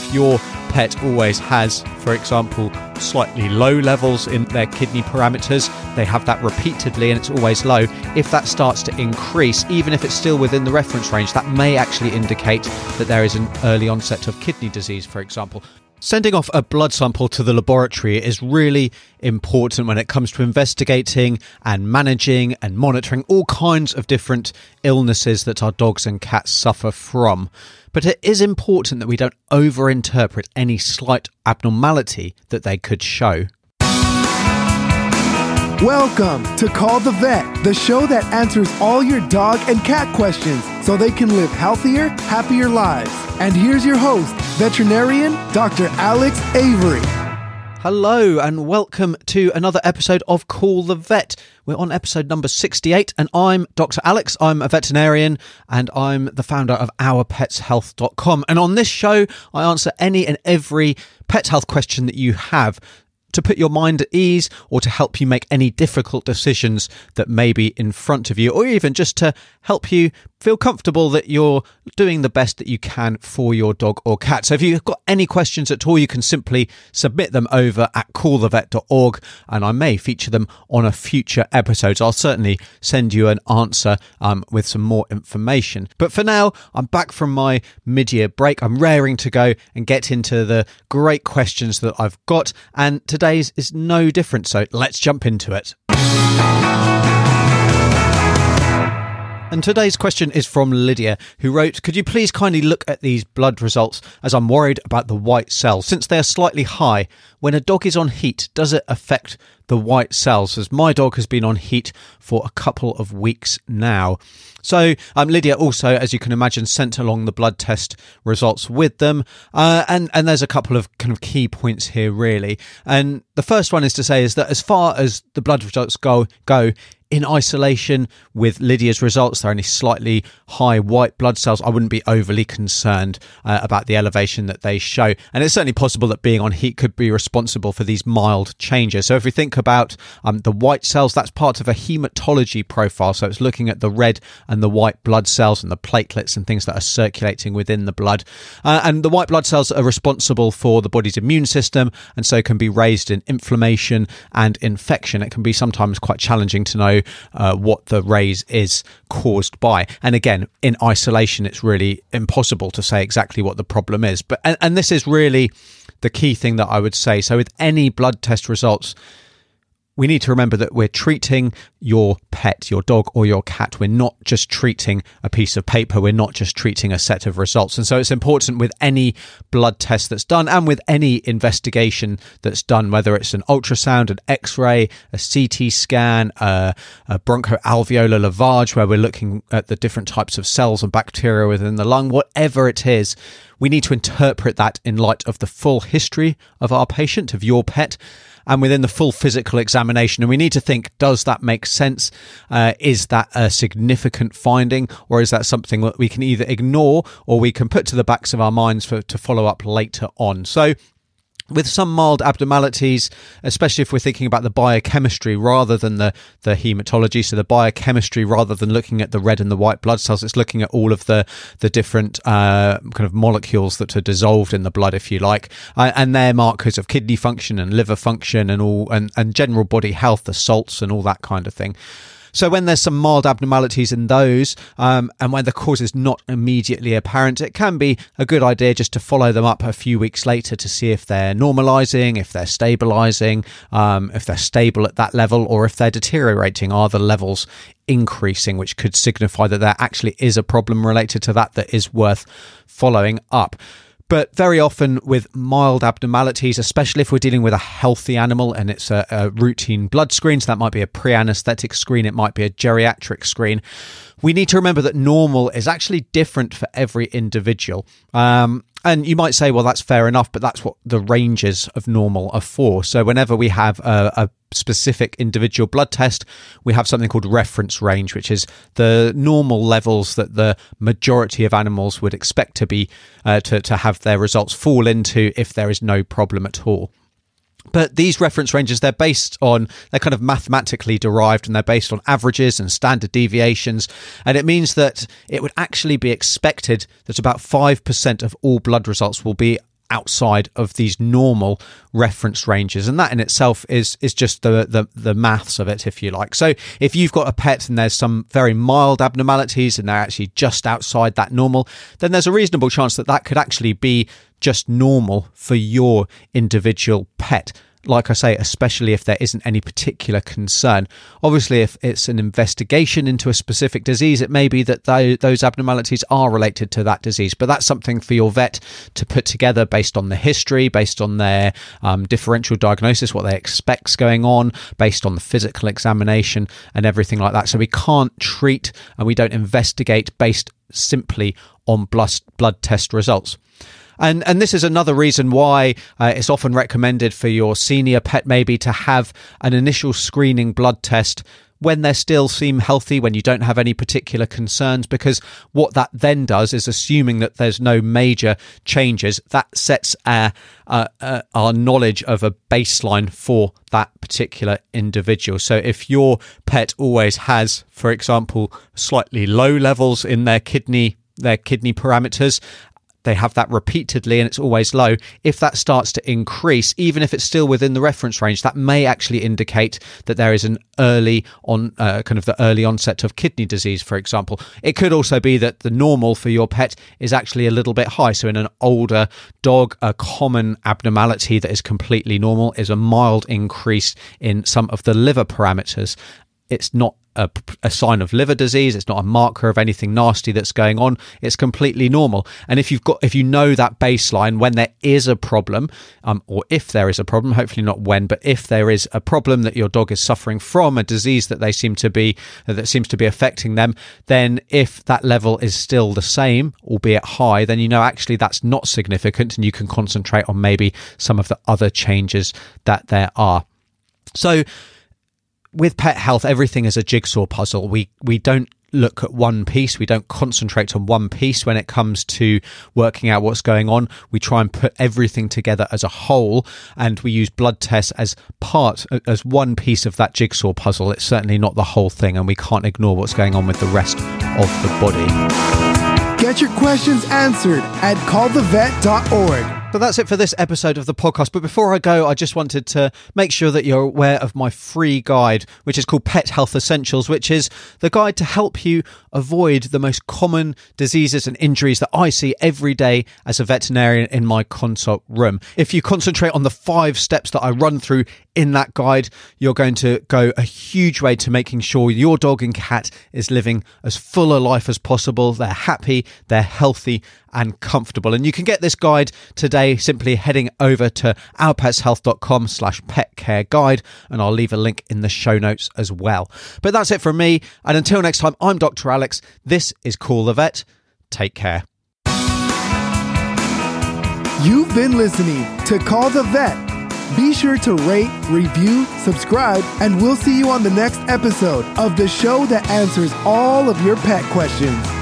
if your pet always has, for example, slightly low levels in their kidney parameters, they have that repeatedly and it's always low. If that starts to increase, even if it's still within the reference range, that may actually indicate that there is an early onset of kidney disease, for example. Sending off a blood sample to the laboratory is really important when it comes to investigating and managing and monitoring all kinds of different illnesses that our dogs and cats suffer from. But it is important that we don't overinterpret any slight abnormality that they could show. Welcome to Call the Vet, the show that answers all your dog and cat questions so they can live healthier, happier lives. And here's your host, veterinarian Dr. Alex Avery. Hello, and welcome to another episode of Call the Vet. We're on episode number 68, and I'm Dr. Alex. I'm a veterinarian, and I'm the founder of OurPetsHealth.com. And on this show, I answer any and every pet health question that you have to put your mind at ease or to help you make any difficult decisions that may be in front of you, or even just to help you feel comfortable that you're doing the best that you can for your dog or cat. So if you've got any questions at all, you can simply submit them over at callthevet.org and I may feature them on a future episode. So I'll certainly send you an answer um, with some more information. But for now, I'm back from my mid year break. I'm raring to go and get into the great questions that I've got. And today's is no different. So let's jump into it. And today's question is from Lydia, who wrote, Could you please kindly look at these blood results as I'm worried about the white cells? Since they are slightly high, when a dog is on heat, does it affect the white cells? As my dog has been on heat for a couple of weeks now. So, um, Lydia also, as you can imagine, sent along the blood test results with them. Uh, and, and there's a couple of kind of key points here, really. And the first one is to say is that as far as the blood results go, go, in isolation with Lydia's results. They're only slightly high white blood cells. I wouldn't be overly concerned uh, about the elevation that they show. And it's certainly possible that being on heat could be responsible for these mild changes. So if we think about um, the white cells, that's part of a hematology profile. So it's looking at the red and the white blood cells and the platelets and things that are circulating within the blood. Uh, and the white blood cells are responsible for the body's immune system and so can be raised in inflammation and infection. It can be sometimes quite challenging to know uh, what the raise is caused by. And again, in isolation, it's really impossible to say exactly what the problem is. But and, and this is really the key thing that I would say. So with any blood test results, we need to remember that we're treating your pet, your dog or your cat. We're not just treating a piece of paper. We're not just treating a set of results. And so it's important with any blood test that's done and with any investigation that's done, whether it's an ultrasound, an x ray, a CT scan, a, a bronchoalveolar lavage, where we're looking at the different types of cells and bacteria within the lung, whatever it is, we need to interpret that in light of the full history of our patient, of your pet and within the full physical examination. And we need to think, does that make sense? Uh, is that a significant finding or is that something that we can either ignore or we can put to the backs of our minds for, to follow up later on? So with some mild abnormalities, especially if we're thinking about the biochemistry rather than the, the hematology, so the biochemistry rather than looking at the red and the white blood cells, it's looking at all of the the different uh, kind of molecules that are dissolved in the blood, if you like, uh, and they're markers of kidney function and liver function and all and, and general body health, the salts and all that kind of thing. So when there's some mild abnormalities in those, um, and when the cause is not immediately apparent, it can be a good idea just to follow them up a few weeks later to see if they're normalizing, if they're stabilizing, um, if they're stable at that level, or if they're deteriorating. Are the levels increasing, which could signify that there actually is a problem related to that that is worth following up. But very often with mild abnormalities, especially if we're dealing with a healthy animal and it's a, a routine blood screen, so that might be a pre anesthetic screen, it might be a geriatric screen, we need to remember that normal is actually different for every individual. Um, and you might say, well, that's fair enough, but that's what the ranges of normal are for. So whenever we have a, a, specific individual blood test, we have something called reference range, which is the normal levels that the majority of animals would expect to be uh, to, to have their results fall into if there is no problem at all but these reference ranges they're based on they're kind of mathematically derived and they're based on averages and standard deviations. And it means that it would actually be expected that about 5% of all blood results will be outside of these normal reference ranges. And that in itself is is just the, the the maths of it if you like. So if you've got a pet and there's some very mild abnormalities and they're actually just outside that normal then there's a reasonable chance that that could actually be just normal for your individual pet like I say, especially if there isn't any particular concern. Obviously, if it's an investigation into a specific disease, it may be that those abnormalities are related to that disease, but that's something for your vet to put together based on the history, based on their um, differential diagnosis, what they expect's going on, based on the physical examination and everything like that. So we can't treat and we don't investigate based simply on blood, blood test results. And and this is another reason why uh, it's often recommended for your senior pet maybe to have an initial screening blood test when they still seem healthy, when you don't have any particular concerns, because what that then does is assuming that there's no major changes, that sets our, uh, uh, our knowledge of a baseline for that particular individual. So if your pet always has, for example, slightly low levels in their kidney their kidney parameters they have that repeatedly and it's always low. If that starts to increase, even if it's still within the reference range, that may actually indicate that there is an early on uh, kind of the early onset of kidney disease, for example. It could also be that the normal for your pet is actually a little bit high. So in an older dog, a common abnormality that is completely normal is a mild increase in some of the liver parameters. It's not a, a, sign of liver disease. It's not a marker of anything nasty that's going on. It's completely normal. And if you've got, if you know that baseline when there is a problem, um, or if there is a problem, hopefully not when, but if there is a problem that your dog is suffering from, a disease that they seem to be that seems to be affecting them, then if that level is still the same, albeit high, then you know actually that's not significant, and you can concentrate on maybe some of the other changes that there are. So with pet health, everything is a jigsaw puzzle. We we don't look at one piece. We don't concentrate on one piece when it comes to working out what's going on. We try and put everything together as a whole, and we use blood tests as part, as one piece of that jigsaw puzzle. It's certainly not the whole thing, and we can't ignore what's going on with the rest of the body. Get your questions answered at callthevet.org. But that's it for this episode of the podcast. But before I go, I just wanted to make sure that you're aware of my free guide, which is called Pet Health Essentials, which is the guide to help you avoid the most common diseases and injuries that I see every day as a veterinarian in my consult room. If you concentrate on the five steps that I run through in that guide, you're going to go a huge way to making sure your dog and cat is living as full a life as possible. They're happy, they're healthy, and comfortable. And you can get this guide today simply heading over to ourpetshealth.com slash pet care guide. And I'll leave a link in the show notes as well. But that's it from me. And until next time, I'm Dr. Alex. This is Call the Vet. Take care. You've been listening to Call the Vet be sure to rate, review, subscribe, and we'll see you on the next episode of the show that answers all of your pet questions.